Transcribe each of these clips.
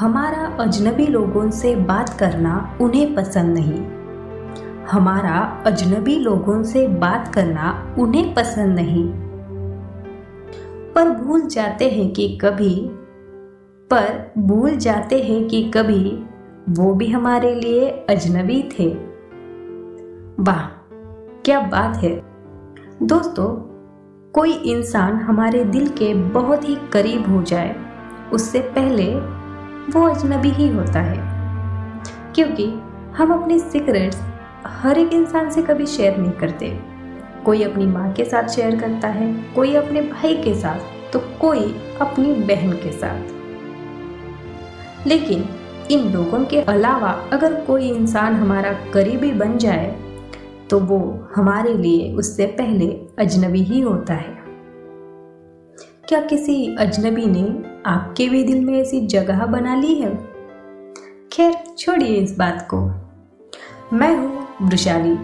हमारा अजनबी लोगों से बात करना उन्हें पसंद नहीं। हमारा अजनबी लोगों से बात करना उन्हें पसंद नहीं। पर भूल जाते हैं कि कभी, पर भूल जाते हैं कि कभी वो भी हमारे लिए अजनबी थे। वाह, क्या बात है। दोस्तों, कोई इंसान हमारे दिल के बहुत ही करीब हो जाए, उससे पहले वो अजनबी ही होता है। क्योंकि हम अपने सीक्रेट्स हर एक इंसान से कभी शेयर नहीं करते। कोई अपनी माँ के साथ शेयर करता है, कोई अपने भाई के साथ तो कोई अपनी बहन के साथ। लेकिन इन लोगों के अलावा अगर कोई इंसान हमारा करीबी बन जाए तो वो हमारे लिए उससे पहले अजनबी ही होता है। क्या किसी अजनबी ने आपके भी दिल में ऐसी जगह बना ली है? खैर, छोड़िए इस बात को। मैं हूँ वृशाली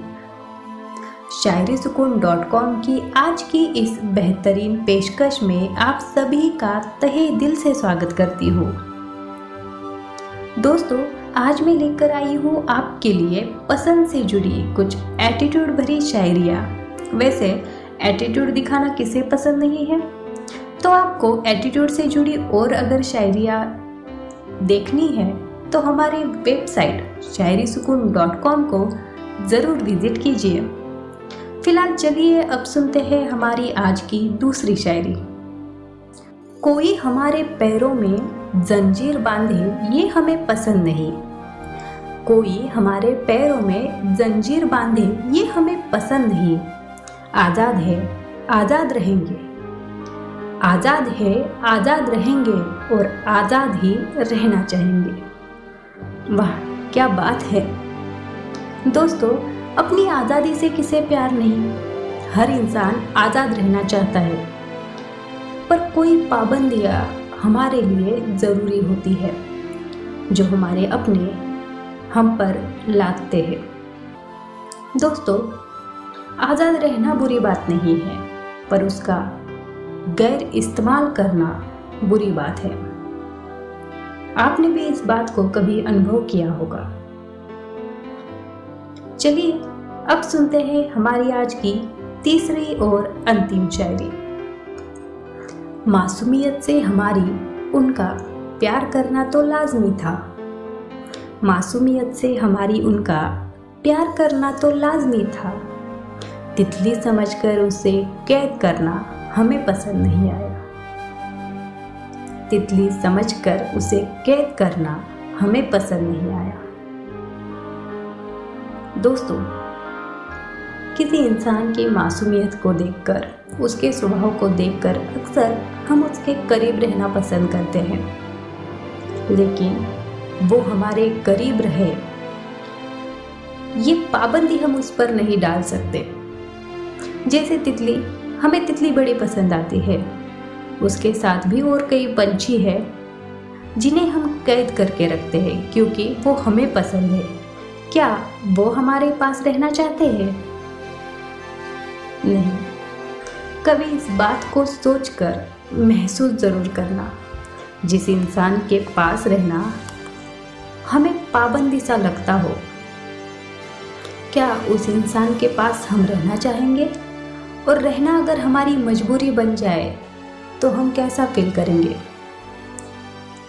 शायरी सुकून डॉट कॉम की आज की इस बेहतरीन पेशकश में आप सभी का तहे दिल से स्वागत करती हूँ। दोस्तों, आज मैं लेकर आई हूँ आपके लिए पसंद से जुड़ी कुछ एटीट्यूड भरी शायरिया। वैसे एटीट्यूड दिखाना किसे पसंद नहीं है? तो आपको एटीट्यूड से जुड़ी और अगर शायरिया देखनी है तो हमारी वेबसाइट शायरी सुकून डॉट कॉम को ज़रूर विज़िट कीजिए। फ़िलहाल चलिए, अब सुनते हैं हमारी आज की दूसरी शायरी। कोई हमारे पैरों में जंजीर बांधे, ये हमें पसंद नहीं। कोई हमारे पैरों में जंजीर बांधे, ये हमें पसंद नहीं। आज़ाद है, आज़ाद रहेंगे। आज़ाद है, आज़ाद रहेंगे और आज़ाद ही रहना चाहेंगे। वाह, क्या बात है। दोस्तों, अपनी आज़ादी से किसे प्यार नहीं? हर इंसान आज़ाद रहना चाहता है। पर कोई पाबंदियाँ हमारे लिए ज़रूरी होती है, जो हमारे अपने हम पर लादते हैं। दोस्तों, आज़ाद रहना बुरी बात नहीं है, पर उसका गैर इस्तेमाल करना बुरी बात है। आपने भी इस बात को कभी अनुभव किया होगा। चलिए, अब सुनते हैं हमारी आज की तीसरी और अंतिम शायरी। मासूमियत से हमारी, उनका प्यार करना तो लाजमी था। मासूमियत से हमारी, उनका प्यार करना तो लाजमी था। तितली समझकर उसे कैद करना हमें पसंद नहीं आया। तितली समझकर उसे कैद करना हमें पसंद नहीं आया। दोस्तों, किसी इंसान की मासूमियत को देखकर, उसके स्वभाव को देखकर अक्सर हम उसके करीब रहना पसंद करते हैं। लेकिन वो हमारे करीब रहे, ये पाबंदी हम उस पर नहीं डाल सकते। जैसे तितली हमें तितली बड़ी पसंद आती है। उसके साथ भी और कई पंछी है, जिन्हें हम कैद करके रखते हैं, क्योंकि वो हमें पसंद है। क्या वो हमारे पास रहना चाहते हैं? नहीं। कभी इस बात को सोचकर महसूस ज़रूर करना। जिस इंसान के पास रहना हमें पाबंदी सा लगता हो, क्या उस इंसान के पास हम रहना चाहेंगे? और रहना अगर हमारी मजबूरी बन जाए तो हम कैसा फील करेंगे?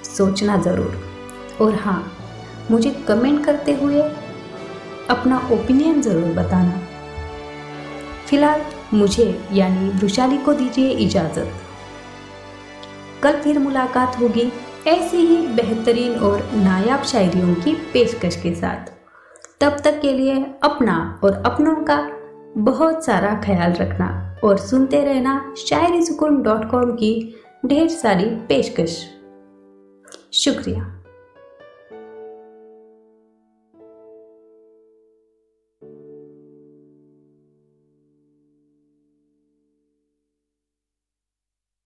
सोचना ज़रूर। और हाँ मुझे कमेंट करते हुए अपना ओपिनियन ज़रूर बताना। फ़िलहाल मुझे, यानी वृशाली को दीजिए इजाज़त। कल फिर मुलाकात होगी ऐसी ही बेहतरीन और नायाब शायरियों की पेशकश के साथ। तब तक के लिए अपना और अपनों का बहुत सारा ख्याल रखना और सुनते रहना शायरी सुकून डॉट कॉम की ढेर सारी पेशकश। शुक्रिया।